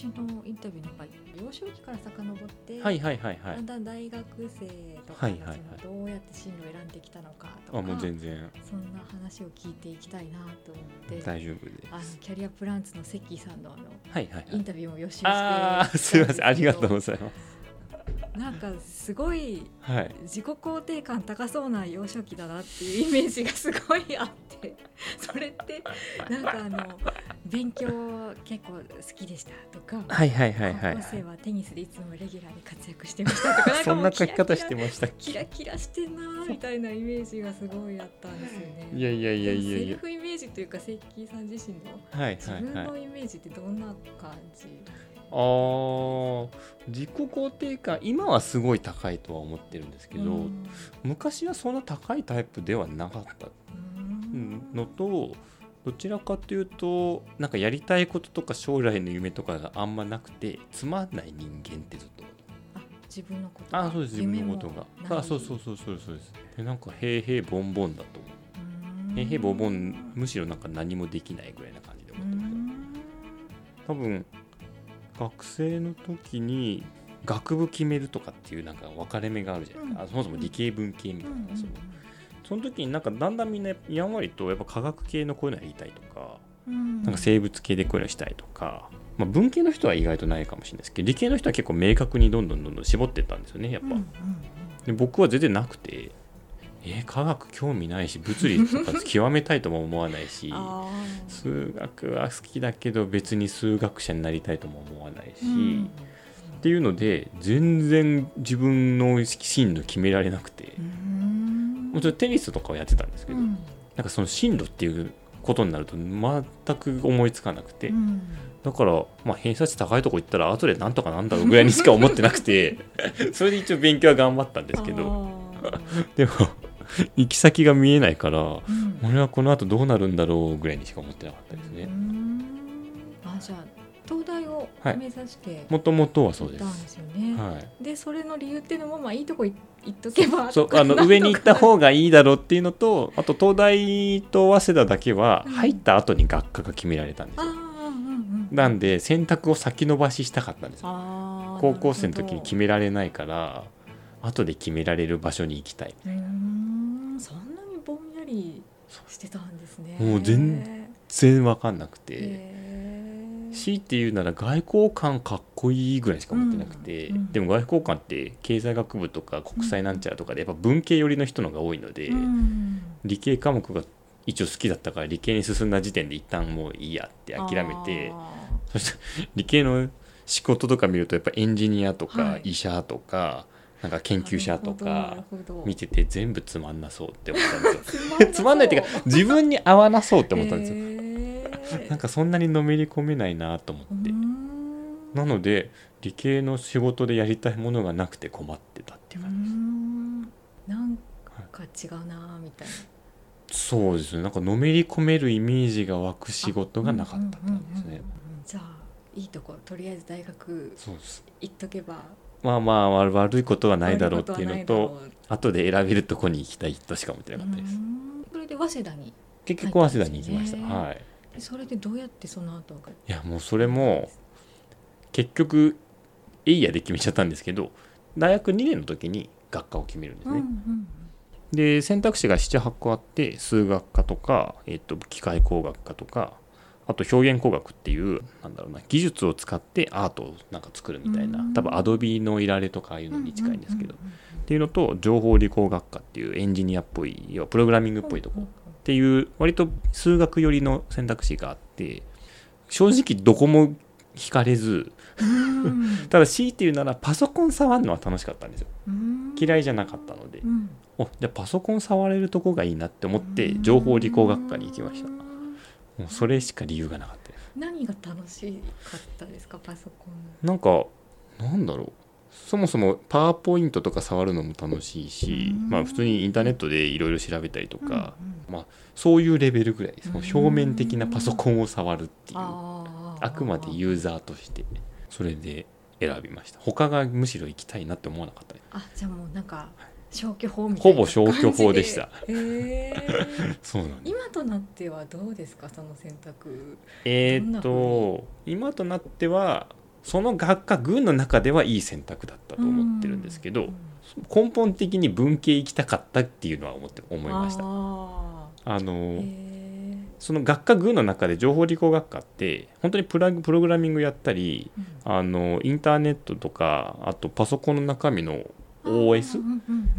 私のインタビューにやっぱり幼少期から遡って、はいはいはいはい。だんだん大学生とかがはいはいはい。そのどうやって進路を選んできたのかとか、あもう全然。そんな話を聞いていきたいなと思って大丈夫です。あのキャリアプランツの関さんのあのはいはいはい。インタビューを予習してああすいません。ありがとうございますなんかすごいはい。自己肯定感高そうな幼少期だなっていうイメージがすごいあって それってなんかあの勉強結構好きでしたとか、はいはいはいはい。高校生はテニスでいつもレギュラーで活躍してましたとか そんな書き方してましたっキラキラしてんなーみたいなイメージがすごいあったんですよね。けいやいやいやいやいや。セルフイメージというか関さん自身のはい自分はい。はいのイメージってどんな感じ、あー。自己肯定感今はすごい高いとは思ってるんですけど、うん。昔はそんな高いタイプではなかった。うん。のとどちらかというとなんかやりたいこととか将来の夢とかがあんまなくてつまんない人間ってずっと。自分のことあそうです自分のことが。あそうそうそうそうそうです。でなんか平々ボンボンだと思ううん。平々ボンボンむしろなんか何もできないぐらいな感じでう思ってました。ん。多分学生の時に学部決めるとかっていうなんか分かれ目があるじゃないですか、うん。あそもそも理系文系みたいな、うん。うんそのその時になんかだんだんみんなやんわりとやっぱ科学系のこういうのやりたいとか、うん。なんか生物系でこういうのしたいとか、まあ、文系の人は意外とないかもしれないですけど理系の人は結構明確にどんどんどんどん絞ってったんですよねやっぱ、で僕は全然なくてえー科学興味ないし物理とか極めたいとも思わないし 数学は好きだけど別に数学者になりたいとも思わないし、うん。っていうので全然自分の進路決められなくて。うん。もちろんテニスとかはやってたんですけど、うん。なんかその進路っていうことになると全く思いつかなくて、うん。だからまあ偏差値高いとこ行ったら後でなんとかなんだろうぐらいにしか思ってなくて。それで一応勉強は頑張ったんですけど。でも 行き先が見えないからうん。俺はこの後どうなるんだろうぐらいにしか思ってなかったですうねん。あじゃあ東大をはい目指してもともとはそうです。ね。はい。でそれの理由っていうのもまあいいとこ行っとけばそうあの上に行った方がいいだろうっていうのとあと東大と早稲田だけはうん。入った後に学科が決められたんですよ、うんなんで選択を先延ばししたかったんです高校生の時に決めめられないから後で決められる場所に行きたい。うんそん。なりしてたんですね。もう全全然分かんなくて、へー。強いて言うなら外交官かっこいいぐらいしか思ってなくて、うんうん。でも外交官って経済学部とか国際なんちゃらとかでやっぱ文系寄りの人のが多いので、うん。理系科目が一応好きだったから理系に進んだ時点で一旦もういいやって諦めてあそして理系の仕事とか見るとやっぱエンジニアとかはい。医者とか、なんか研究者となか見てて全部つまんなそうって思ったんですよ。つ つまんないっていうか自分に合わなそうって思ったんですよ。よなんかそんなにのめり込めないなと思って。なので理系の仕事でやりたいものがなくて困ってたっていう感じです。なんか違うなみたいなそうですねなんかのめり込めるイメージが湧く仕事がなかったって感じですね。じゃあいいとこ、とりあえず大学行っとけばまあまあ悪悪いことはないだろうっていうのと後で選べるとこに行きたいとしか思ってなかったです。それで早稲田に？結局早稲田に行きました。はい。でそれでどうやってその後が？いやもうそれも結局エイヤで決めちゃったんですけど大学2年の時に学科を決めるんですね。うんうんで選択肢が78個あって数学科とか、えっと機械工学科とかあと表現工学っていうなんだろうな技術を使ってアートをなんか作るみたいなうん。多分アドビのいられとかああいううんのに近いんですけど、っていうのと情報理工学科っていうエンジニアっぽい要はプログラミングっぽいとこ。っていう割と数学寄りの選択肢があって正直どこも惹かれずうん ただ強いて言うならパソコン触るのは楽しかったんですよ。うん。嫌いじゃなかったので。うん。おじゃあパソコン触れるとこがいいなって思って情報理工学科に行きましたもうそれしか理由がなかったです。何が楽しかったですか？パソコンなんかなんだろう。そもそもパワーポイントとか触るのも楽しいしうん。まあ普通にインターネットでいろいろ調べたりとか、うんうん。そういうレベルぐらいですもううん表面的なパソコンを触るっていうあくまでユーザーとしてそれで選びました。他がむしろ行きたいなって思わなかったあじゃあもうなんか消去法みたいなほぼ消去法でした。感じで。へー。そうなんです。今となってはどうですかその選択。えーっと今となってはその学科群の中ではいい選択だったと思ってるんですけど、根本的に文系行きたかったっていうのは思って思いました。あー。あのへー。その学科群の中で情報理工学科って本当にプラグプログラミングやったりあのインターネットとかあとパソコンの中身の OS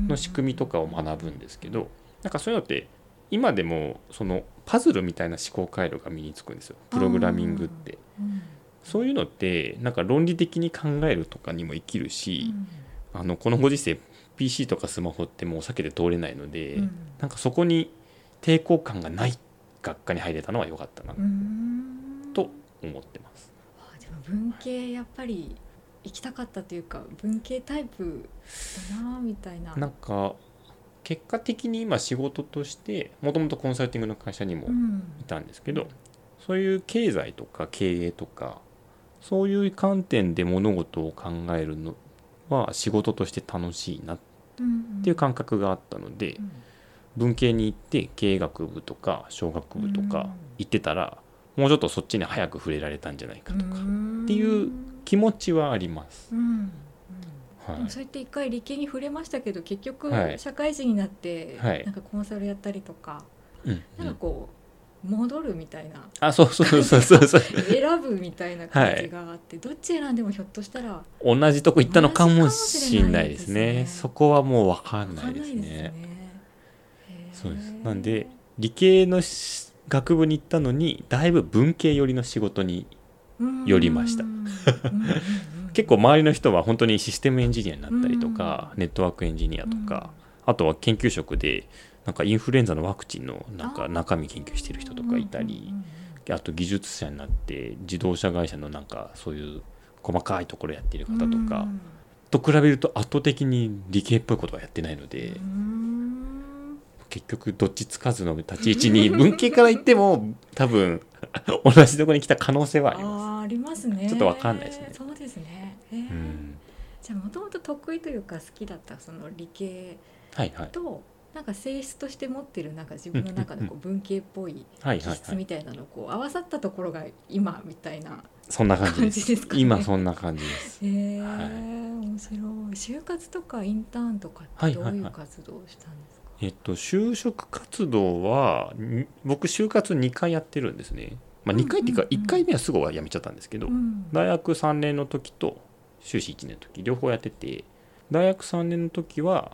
の仕組みとかを学ぶんですけどなんかそういうのって今でもそのパズルみたいな思考回路が身につくんですよ。プログラミングって。うんそういうのってなんか論理的に考えるとかにも生きるし、あのこのご時世 PC とかスマホってもう避けて通れないので、うん。なんかそこに抵抗感がない学科に入れたのは良かったなうん。と思ってます。あでも文系やっぱり行きたかったというか文系タイプだなみたいな。なんか結果的に今仕事としてもともとコンサルティングの会社にもうん。いたんですけど、そういう経済とか経営とかそういう観点で物事を考えるのは仕事として楽しいなっていう感覚があったので、うん。文系に行って経営学部とか小学部とうん。か行ってたら、もうちょっとそっちに早く触れられたんじゃないかとかんっていう気持ちはあります。うん。うん。はい。そうやって一回理系に触れましたけど結局はい。社会人になってはい。なんかコンサルやったりとかうん。うなんかんこう戻るみたいな。あそうそうそうそうそう選ぶみたいな感じがあってどっち選んでもひょっとしたら同じとこ行ったのかもしれないですね。ね。そこはもう分かんないわかんないですですね。そうです。なんで理系のし学部に行ったのにだいぶ文系寄りの仕事に寄りました。結構周りの人は本当にシステムエンジニアになったりとか、ネットワークエンジニアとか、あとは研究職でなんかインフルエンザのワクチンのなんか中身研究してる人とかいたりあと技術者になって自動車会社のなんかそういう細かいところやってる方とか、うん。と比べると圧倒的に理系っぽいことはやってないので、うん。結局どっちつかずの立ち位置に文系から言っても多分 同じところに来た可能性はあります。ありますね。ちょっとわかんないですね。そうですね。へー。うん。じゃあもともと得意というか好きだったその理系はいはい。となんか性質として持ってるなんか自分の中のこう文系っぽい気はいはいはい。質みたいなのをこう合わさったところが今みたいなそんな感じで感すかね。今そんな感じです。へえ、はい。面白い。就活とかインターンとかってどうはいはい。はいいう活動をしたんですか、えっと就職活動はん僕就活2回やってるんですね、まあ、2回っていうかうんうん。うん1回目はすぐは辞めちゃったんですけど、うん。大学3年の時と修士1年の時両方やってて大学3年の時は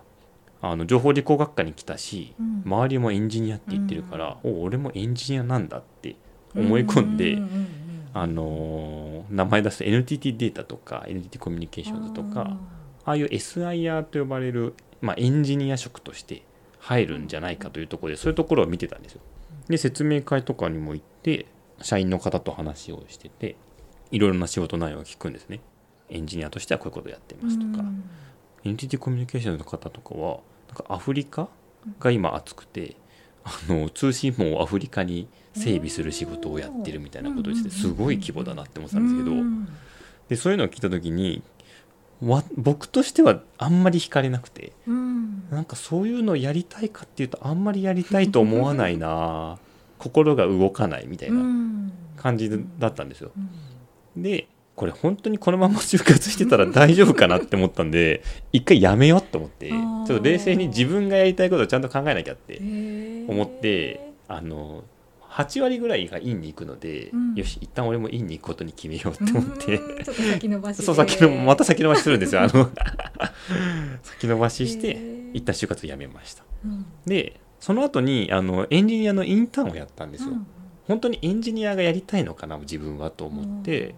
あの情報理工学科に来たしうん。周りもエンジニアって言ってるから、お俺もエンジニアなんだって思い込んで、うううんあのー名前出すと NTT データとか NTT コミュニケーションズとかああいう SIR と呼ばれる、まあ、エンジニア職として入るんじゃないかというところでそういうところを見てたんですよ。で説明会とかにも行って社員の方と話をしてていろいろな仕事内容を聞くんですね。エンジニアとしてはこういうことをやってますとか、うん。NTT コミュニケーションの方とかはなんかアフリカが今熱くてあの通信網をアフリカに整備する仕事をやってるみたいなことをしててすごい規模だなって思ってたんですけどうんでそういうのを聞いた時にわ僕としてはあんまり惹かれなくてうんなんかそういうのやりたいかっていうとあんまりやりたいと思わないな。心が動かないみたいうなん。感じだったんですよ。うん。でこれ本当にこのまま就活してたら大丈夫かなって思ったんで 一回やめようと思ってちょっと冷静に自分がやりたいことをちゃんと考えなきゃって思ってあの8割ぐらいが院に行くので、うん。よし一旦俺も院に行くことに決めようって思って。うん。ちょっと先延ばしでそう先のまた先延ばしするんですよあの。先延ばししへてー一旦就活やめました。うん。でその後にあのエンジニアのインターンをやったんですよ、うん。本当にエンジニアがやりたいのかな自分はと思って、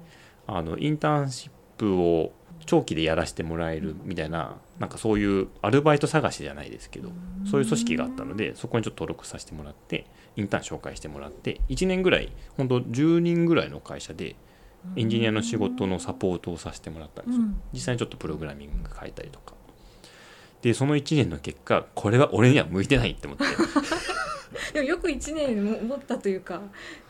あのインターンシップを長期でやらせてもらえるみたいななんかそういうアルバイト探しじゃないですけどそういう組織があったのでそこにちょっと登録させてもらってインターン紹介してもらって1年ぐらい本当10人ぐらいの会社でエンジニアの仕事のサポートをさせてもらったんですよ。うん。実際にちょっとプログラミング書いたりとかでその1年の結果これは俺には向いてないって思って。でもよく一年も持ったというか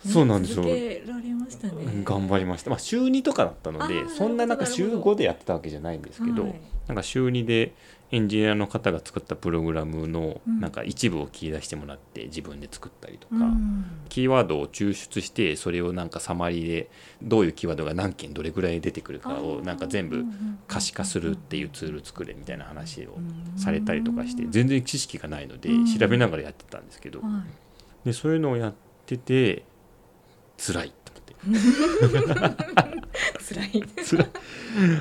そうなんですよ。続けられましたね。うん頑張りました、まあ、週2とかだったのでそんななんか週なるほど。5でやってたわけじゃないんですけど、はい。なんか週2でエンジニアの方が作ったプログラムのうん。なんか一部を切り出してもらって自分で作ったりとか、うん。キーワードを抽出してそれをなんかサマリーでどういうキーワードが何件どれぐらい出てくるかをなんか全部可視化するっていうツール作れみたいな話をされたりとかして全然知識がないのでうん。調べながらやってたんですけど。はい。でそういうのをやってて辛い 辛い。辛い。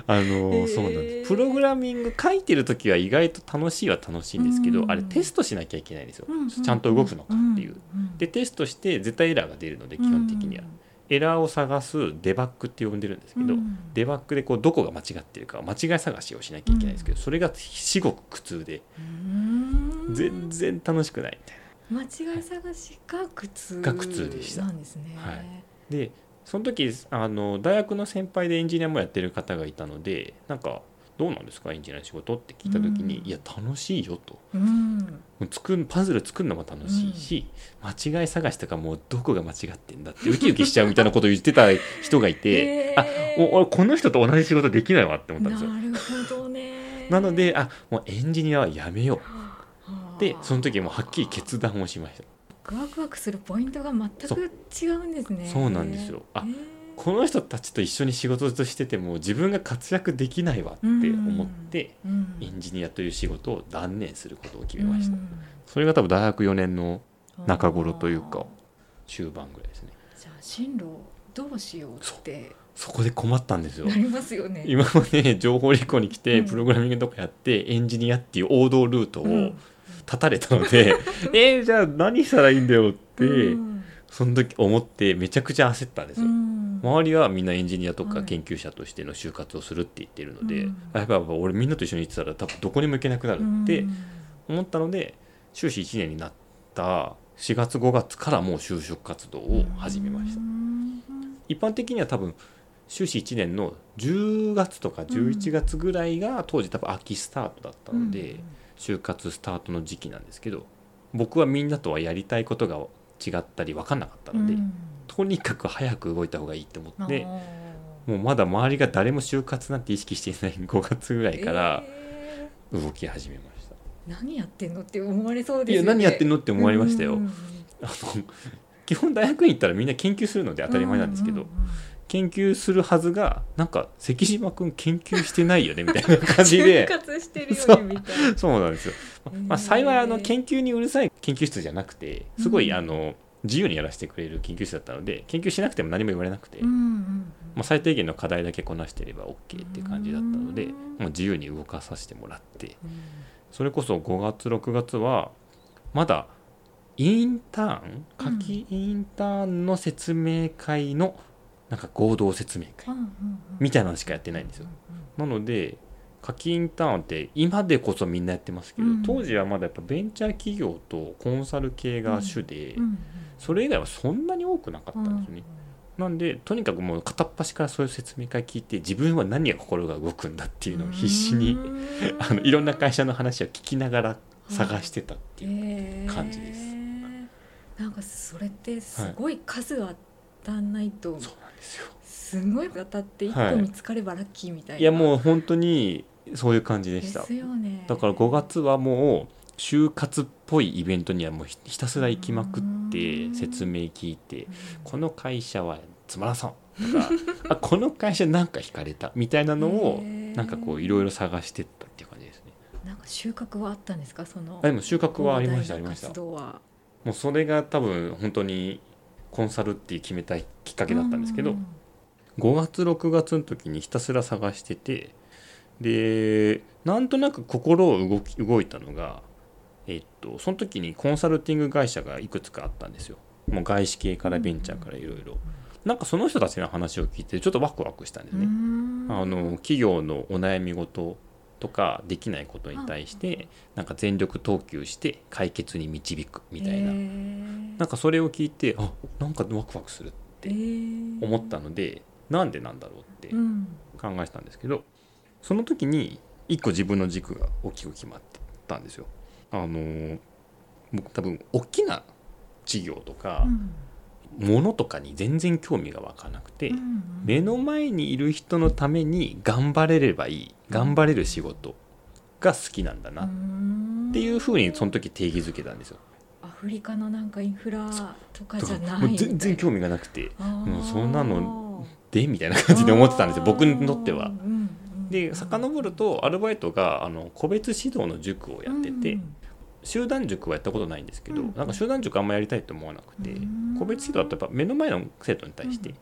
あのへー。そうなんです。プログラミング書いてる時は意外と楽しいは楽しいんですけど、うん。あれテストしなきゃいけないんですよ、うんちゃんと動くのかっていう。んでテストして絶対エラーが出るので基本的には、エラーを探すデバッグって呼んでるんですけど、うんデバッグでこうどこが間違ってるか間違い探しをしなきゃいけないんですけど、それが至極苦痛でうん。全然楽しくないみたいな。間違い探しが苦痛が苦痛でした。なんですね。はい。でその時あの大学の先輩でエンジニアもやってる方がいたのでなんか「どうなんですかエンジニアの仕事?」って聞いた時に「うんいや楽しいよ」と。うん作るパズル作るのも楽しいし、間違い探しとかもうどこが間違ってんだってウキウキしちゃうみたいなことを言ってた人がいて、へあーお俺この人と同じ仕事できないわって思ったんなですよ。るほどね。なのであもうエンジニアはやめようはあでその時もうはっきり決断をしましたワクワクするポイントが全く違うんですね。そうなんですよ。あこの人たちと一緒に仕事としてても自分が活躍できないわって思って、うん。エンジニアという仕事を断念することを決めました、うん。それが多分大学4年の中頃というか終盤ぐらいですね。じゃあ進路どうしようってそこで困ったんですよ。なりますよね。今まで情報理工に来てうん。プログラミングとかやってエンジニアっていう王道ルートをうん断たれたので、えーじゃあ何したらいいんだよって、うん。その時思ってめちゃくちゃ焦ったんですよ、うん。周りはみんなエンジニアとかはい。研究者としての就活をするって言ってるので、うん。あやっぱ俺みんなと一緒に行ってたら多分どこにも行けなくなるって思ったので修士1年になった4月5月からもう就職活動を始めました、うん。一般的には多分修士1年の10月とか11月ぐらいが当時多分秋スタートだったので、就活スタートの時期なんですけど僕はみんなとはやりたいことが違ったり分かんなかったので、うん。とにかく早く動いた方がいいって思ってもうまだ周りが誰も就活なんて意識していない 5月ぐらいからえ動き始めました、ー何やってんのって思われそうですよね。何やってんのって思われましたよ、うんあの基本大学院行ったらみんな研究するので当たり前なんですけど、うう研究するはずがなんか関島君研究してないよねみたいな感じで。就活してるよねみたいな。そう。なんですよ、まあ、幸いあの研究にうるさい研究室じゃなくてすごいうんあの自由にやらせてくれる研究室だったので研究しなくても何も言われなくて、うんうんまあ、最低限の課題だけこなしていれば OK っていう感じだったのでうん。もう自由に動かさせてもらって。うん。それこそ5月6月はまだインターン夏季インターンの説明会のなんか合同説明会みたいなのしかやってないんですよ。なので夏季インターンって今でこそみんなやってますけど、うん。当時はまだやっぱベンチャー企業とコンサル系が主で、それ以外はそんなに多くなかったんですよね。なんでとにかくもう片っ端からそういう説明会聞いて自分は何が心が動くんだっていうのを必死にうん。あのいろんな会社の話を聞きながら探してたっていう、感じです。なんかそれってすごい数当たんないと、そうなんですよ。すごい当たって一はい。個見つかればラッキーみたいな、いやもう本当にそういう感じででした。すよね。だから5月はもう就活っぽいイベントにはもうひひたすら行きまくってうん。説明聞いてうん。この会社はつまらそうとか あこの会社なんか惹かれたみたいなのをなんかこういろいろ探してったっていう感じですね。なんか収穫はあったんですか？そのあでも収穫はありましたありました。もうそれが多分本当にコンサルっていう決めたきっかけだったんですけど、うん。5月6月の時にひたすら探しててでなんとなく心を動き動いたのがえっとその時にコンサルティング会社がいくつかあったんですよ。もう外資系からベンチャーからいろいろ。なんかその人たちの話を聞いてちょっとワクワクしたんですね、うん。あの企業のお悩み事とかできないことに対してなんか全力投球して解決に導くみたいな。へー。なんかそれを聞いてあなんかワクワクするって思ったのでなんでなんだろうってうん。考えてたんですけどその時に一個自分の軸が大きく決まってたんですよ。あのー僕多分大きな事業とかうん。ものとかに全然興味が湧かなくて、うん。目の前にいる人のために頑張れればいい頑張れる仕事が好きなんだな。っていうふうにその時定義づけたんですよ。アフリカのなんかインフラとかじゃない全然興味がなくて。もうそんなのでみたいな感じで思ってたんですよ。僕にとっては。うん。うんで遡るとアルバイトがあの個別指導の塾をやってて、うん集団塾はやったことないんですけど、うん。なんか集団塾あんまやりたいと思わなくて、うん。個別指導だとやっぱ目の前の生徒に対して、うん。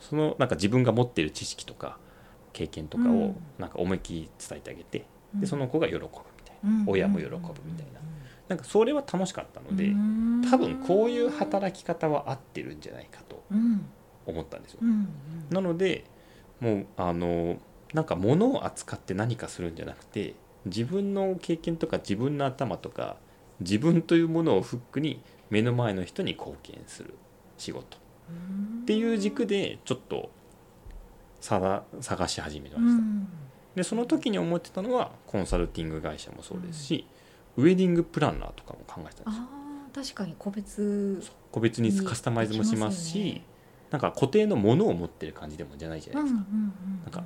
そのなんか自分が持っている知識とか経験とかをうん。なんか思いっきり伝えてあげて、うん。でその子が喜ぶみたいな、うん。親も喜ぶみたいな。なんかそれは楽しかったので、うん。多分こういう働き方は合ってるんじゃないかとうん思ったんですよ。うん。なのでもうあのなんか物を扱って何かするんじゃなくて自分の経験とか自分の頭とか自分というものをフックに目の前の人に貢献する仕事。っていう軸でちょっと探探し始めました。うん。でその時に思ってたのはコンサルティング会社もそうですし、ウェディングプランナーとかも考えてたんですよ。確かに個別。個別にカスタマイズもしますしねなんか固定のものを持ってる感じでもじゃないじゃないですか。なんか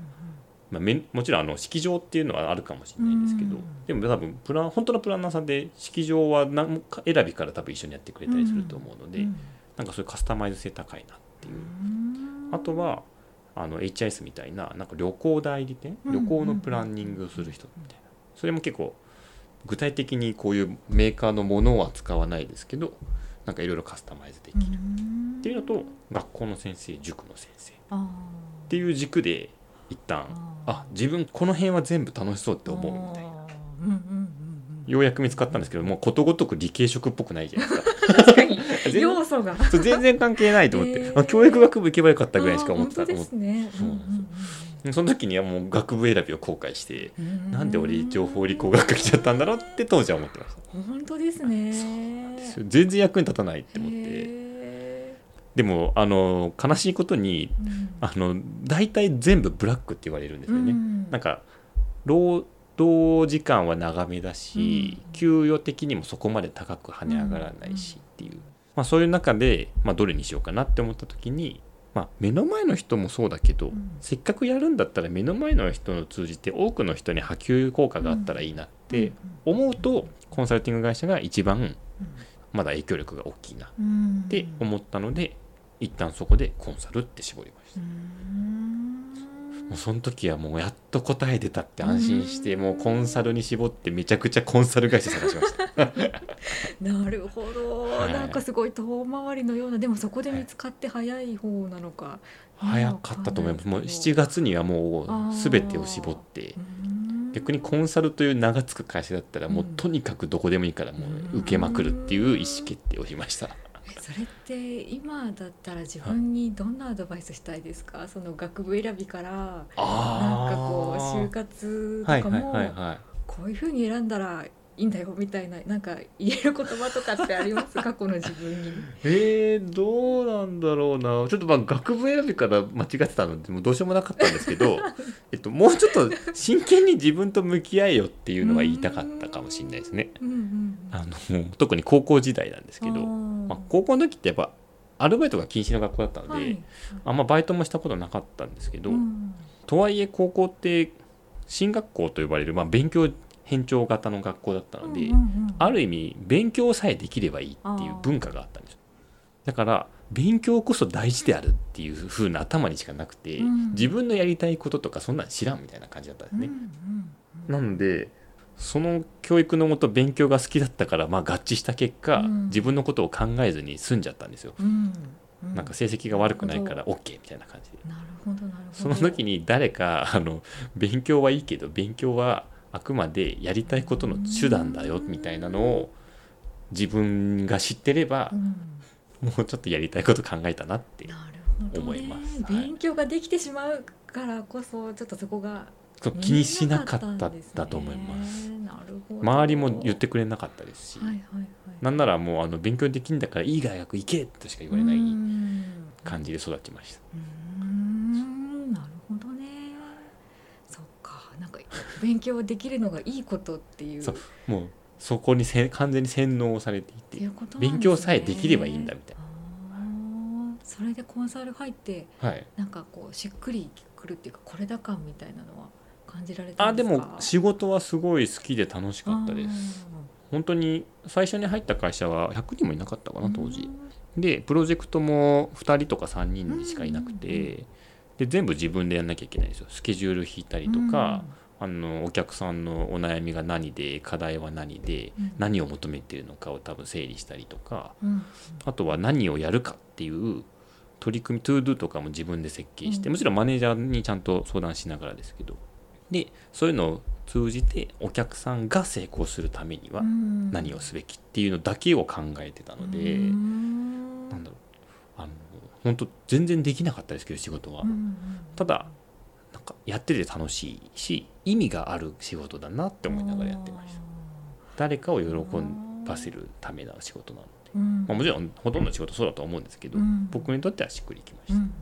まあ、めもちろんあの式場っていうのはあるかもしれないんですけど、うん。でも多分プラン本当のプランナーさんで式場は何か選びから多分一緒にやってくれたりすると思うので、なんかそういうカスタマイズ性高いなっていう、あとはあの HIS みたいななんか旅行代理店？うん旅行のプランニングをする人みたいなそれも結構具体的にこういうメーカーのものは使わないですけどなんかいろいろカスタマイズできる。っていうのと学校の先生塾の先生。っていう軸で一旦あ自分この辺は全部楽しそうって思うみたいな。なようやく見つかったんですけどもうことごとく理系職っぽくないじゃないですか確かに。全然。要素が。そう全然関係ないと思って、へー。あ教育学部行けばよかったぐらいしか思ってた。あー本当ですね。んその時にはもう学部選びを後悔してなんで俺情報理工学科来ちゃったんだろうって当時は思ってました。本当ですね。全然役に立たないって思って。へでもあの悲しいことにーうん。あの大体全部ブラックって言われるんですよね、うん。なんか労働時間は長めだし、うん。給与的にもそこまで高く跳ね上がらないしっていう、まあ、そういう中で、まあ、どれにしようかなって思った時に、まあ、目の前の人もそうだけど、うん。せっかくやるんだったら目の前の人を通じて多くの人に波及効果があったらいいなって思うとコンサルティング会社が一番まだ影響力が大きいなっうん。て思ったので一旦そこでコンサルって絞りました。うんもうその時はもうやっと答え出たって安心してもうコンサルに絞ってめちゃくちゃコンサル会社探しました。なるほど、はい。なんかすごい遠回りのようなでもそこで見つかって早い方なのか、早かったと思います。もう7月にはもう全てを絞って。逆にコンサルという名が付く会社だったらもうとにかくどこでもいいからもう受けまくるっていう意思決定をしました。えそれって今だったら自分にどんなアドバイスしたいですか？その学部選びからなんかこう就活とかはいはいはいもはい。こういうふうに選んだらいいんだよみたいななんか言える言葉とかってあります？過去の自分に。えー、どうなんだろうな。ちょっとまあ学部選びから間違ってたのでもうどうしようもなかったんですけど、えっと、もうちょっと真剣に自分と向き合えよっていうのは言いたかったかもしれないですね。うんうんあの特に高校時代なんですけど、まあ、高校の時ってやっぱアルバイトが禁止の学校だったので、はい。あんまバイトもしたことなかったんですけど、うん。とはいえ高校って進学校と呼ばれる、まあ、勉強偏重型の学校だったので、ある意味勉強さえできればいいっていう文化があったんですよ。だから勉強こそ大事であるっていう風な頭にしかなくて、うん。自分のやりたいこととかそんなん知らんみたいな感じだったんですね、なのでその教育のもと勉強が好きだったからまあ合致した結果、うん。自分のことを考えずに済んじゃったんですよ、うんうなんか成績が悪くないから OK みたいな感じで。なるほどなるほど。その時に誰かあの勉強はいいけど勉強はあくまでやりたいことの手段だよみたいなのを自分が知ってればうん。もうちょっとやりたいこと考えたなって思います。はい。勉強ができてしまうからこそちょっとそこが気にしなかっただと思います。周りも言ってくれなかったですし、はいはいはい。なんならもうあの勉強できんだからいい大学行けとしか言われないうん。感じで育ちましたうーんなるほどねそっかなんか勉強できるのがいいことっていう。そうもうそこにせ完全に洗脳されていってね。勉強さえできればいいんだみたいあー。それでコンサル入ってなはい。なんかこうしっくりくるっていうかこれだ感みたいなのは感じられたあでんですか？も仕事はすごい好きで楽しかったです。本当に最初に入った会社は100人もいなかったかな当時。でプロジェクトも2人とか3人にしかいなくうんうんてで全部自分でやんなきゃいけないんですよ。スケジュール引いたりとか、あのお客さんのお悩みが何で課題は何でうん。何を求めてるのかを多分整理したりとかうん。うんあとは何をやるかっていう取り組み To Do とかも自分で設計してうん。もちろんマネージャーにちゃんと相談しながらですけどでそういうのを通じてお客さんが成功するためにはうん。何をすべきっていうのだけを考えてたので、うん。なんだろう。あの本当全然できなかったですけど仕事は、ただかやってて楽しいし意味がある仕事だなって思いながらやってました。誰かを喜ばせるための仕事なので、うん。まあ、もちろんほとんどの仕事そうだと思うんですけど、うん。僕にとってはしっくりきました、うんうんうんうん。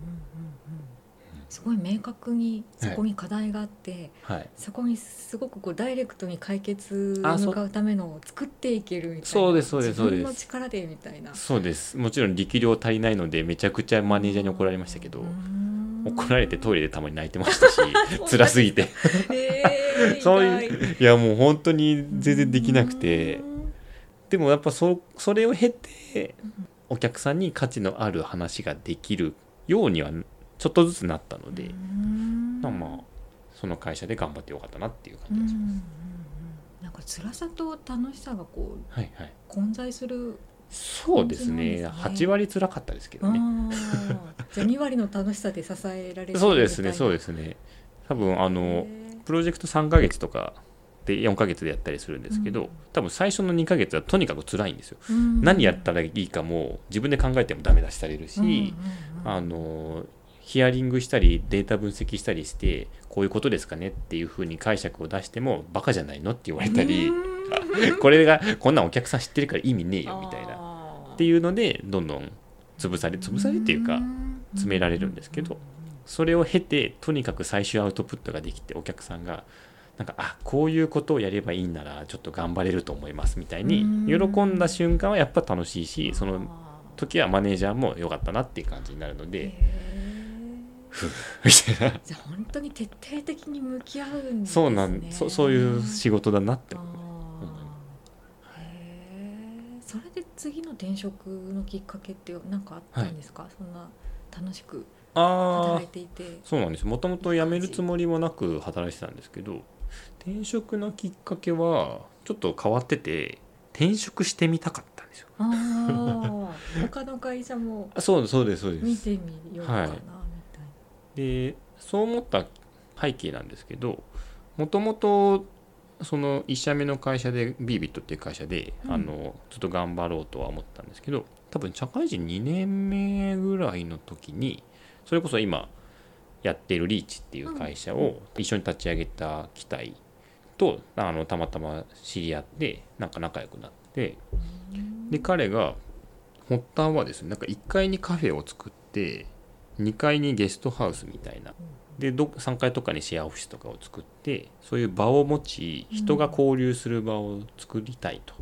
すごい明確にそこに課題があって、はい。そこにすごくこうダイレクトに解決に向かうためのを作っていけるみたいな。そうですそうですそうです。自分の力でみたいな。そうです。もちろん力量足りないのでめちゃくちゃマネージャーに怒られましたけど、怒られてトイレでたまに泣いてましたし 辛すぎて。えー、そうい意外いやもう本当に全然できなくて。うんでもやっぱそそれを経てお客さんに価値のある話ができるようにはちょっとずつなったので、うん。まあまあその会社で頑張ってよかったなっていう感じがします、なんか辛さと楽しさがこうはいはい。混在するそうですね。感じなんですね。8割辛かったですけどねあーじゃあ2割の楽しさで支えられるそうですねそうでですね。多分あのプロジェクト3ヶ月とかで4ヶ月でやったりするんですけど、うん。多分最初の2ヶ月はとにかく辛いんですよ、うん。何やったらいいかも自分で考えてもダメ出しされるし、うんうんうん。あのヒアリングしたりデータ分析したりしてこういうことですかねっていうふうに解釈を出してもバカじゃないのって言われたり、うん。これがこんなんお客さん知ってるから意味ねえよみたいな。っていうのでどんどん潰され潰されっていうか詰められるんですけどそれを経てとにかく最終アウトプットができてお客さんがなんかあこういうことをやればいいんならちょっと頑張れると思いますみたいにうん。喜んだ瞬間はやっぱ楽しいしそのあ時はマネージャーも良かったなっていう感じになるのー。でへ みたいな。ーじゃあ本当に徹底的に向き合うんですね。そうなんそそういう仕事だなってあ思それで次の転職のきっかけって何かあったんですか、そんな楽しく働いていて。そうなんです。もともと辞めるつもりもなく働いてたんですけど転職のきっかけはちょっと変わってて転職してみたかったんですよ。ああ 他の会社もあそうそうですそうです。見てみようかな、はいみたいでそう思った背景なんですけどもともとその1社目の会社でビービットっていう会社で、うん。あのちょっと頑張ろうとは思ったんですけど多分社会人2年目ぐらいの時にそれこそ今やってるリーチっていう会社を一緒に立ち上げた機体とあのたまたま知り合ってなんか仲良くなってで彼が発端はですねなんか1階にカフェを作って2階にゲストハウスみたいな。でど3階とかにシェアオフィスとかを作ってそういう場を持ち人が交流する場を作りたいと。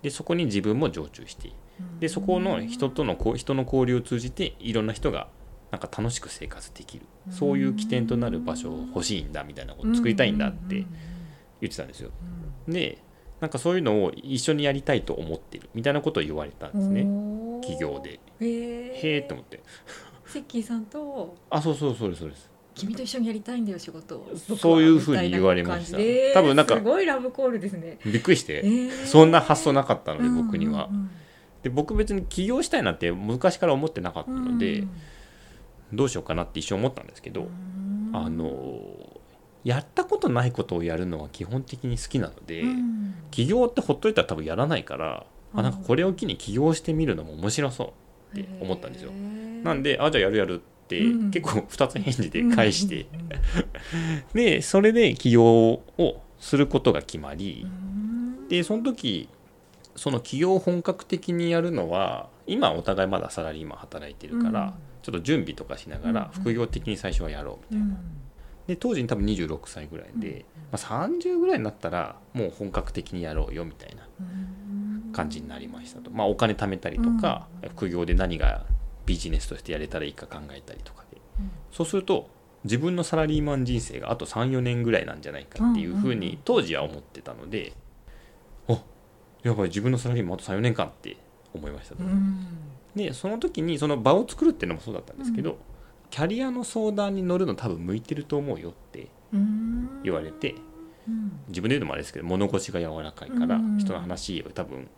でそこに自分も常駐してでそこの人との人の交流を通じていろんな人がなんか楽しく生活できる。そういう起点となる場所を欲しいんだみたいなことを作りたいんだって言ってたんですよ。でなんかそういうのを一緒にやりたいと思ってるみたいなことを言われたんですね。企業で。へえへえと思って。セッキーさんと？あそうそうそうですそうです。君と一緒にやりたいんだよ仕事。そういうふうに言われました。多分なんかすごいラブコールですね。びっくりして、えー。そんな発想なかったので僕には、うんうんで僕別に起業したいなんて昔から思ってなかったうん。ので、どうしようかなって一瞬思ったんですけど、うん。あのやったことないことをやるのは基本的に好きなので、うん。起業ってほっといたら多分やらないから、うんあなんかこれを機に起業してみるのも面白そうって思ったんですよ。なんであじゃあやるやるってうん。結構2つ返事で返して、でそれで起業をすることが決まり、うん。でその時その起業を本格的にやるのは今お互いまだサラリーマン働いてるから、うん。ちょっと準備とかしながらうん。副業的に最初はやろうみたいな、うん。で当時に多分26歳ぐらいで、まあ、30ぐらいになったらもう本格的にやろうよみたいなうん。感じになりましたと、まあ、お金貯めたりとか、うん。副業で何がビジネスとしてやれたらいいか考えたりとかで。うん。そうすると自分のサラリーマン人生があと34年ぐらいなんじゃないかっていうふうに当時は思ってたので、あやばい自分のサラリーマンあと34年間って思いましたと、うん。でその時にその場を作るっていうのもそうだったんですけど、うキャリアの相談に乗るの多分向いてると思うよってうん言われてうん。自分で言うのもあれですけど物腰が柔らかいからうん。人の話を多分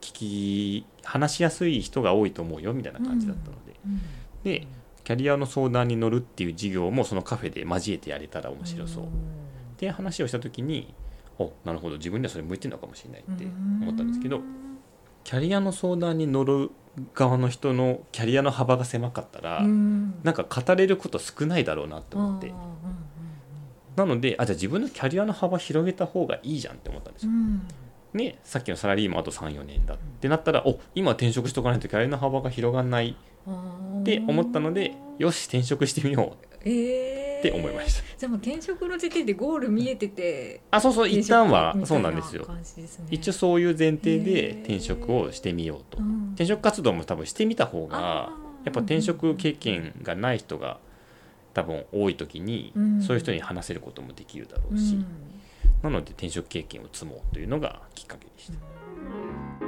聞き話しやすい人が多いと思うよみたいな感じだったので、うん。でキャリアの相談に乗るっていう授業もそのカフェで交えてやれたら面白そう。って話をした時におなるほど。自分ではそれ向いてるのかもしれないって思ったんですけどキャリアの相談に乗る側の人のキャリアの幅が狭かったら、うん。なんか語れること少ないだろうなと思って。なのであじゃあ自分のキャリアの幅広げた方がいいじゃんって思ったんですよ。ね、さっきのサラリーマンあと34年だってなったらお今転職しとかないとキャリアの幅が広がんないうんって思ったのでよし転職してみよう。えーって思いました。でも転職の時点でゴール見えててあそうそう一旦はそうなんですよ。ね。一応そういう前提へでー。転職をしてみようと。うん。転職活動も多分してみた方がやっぱ転職経験がない人が多分多い時にうん。そういう人に話せることもできるだろうし。なので転職経験を積もうというのがきっかけでした。うん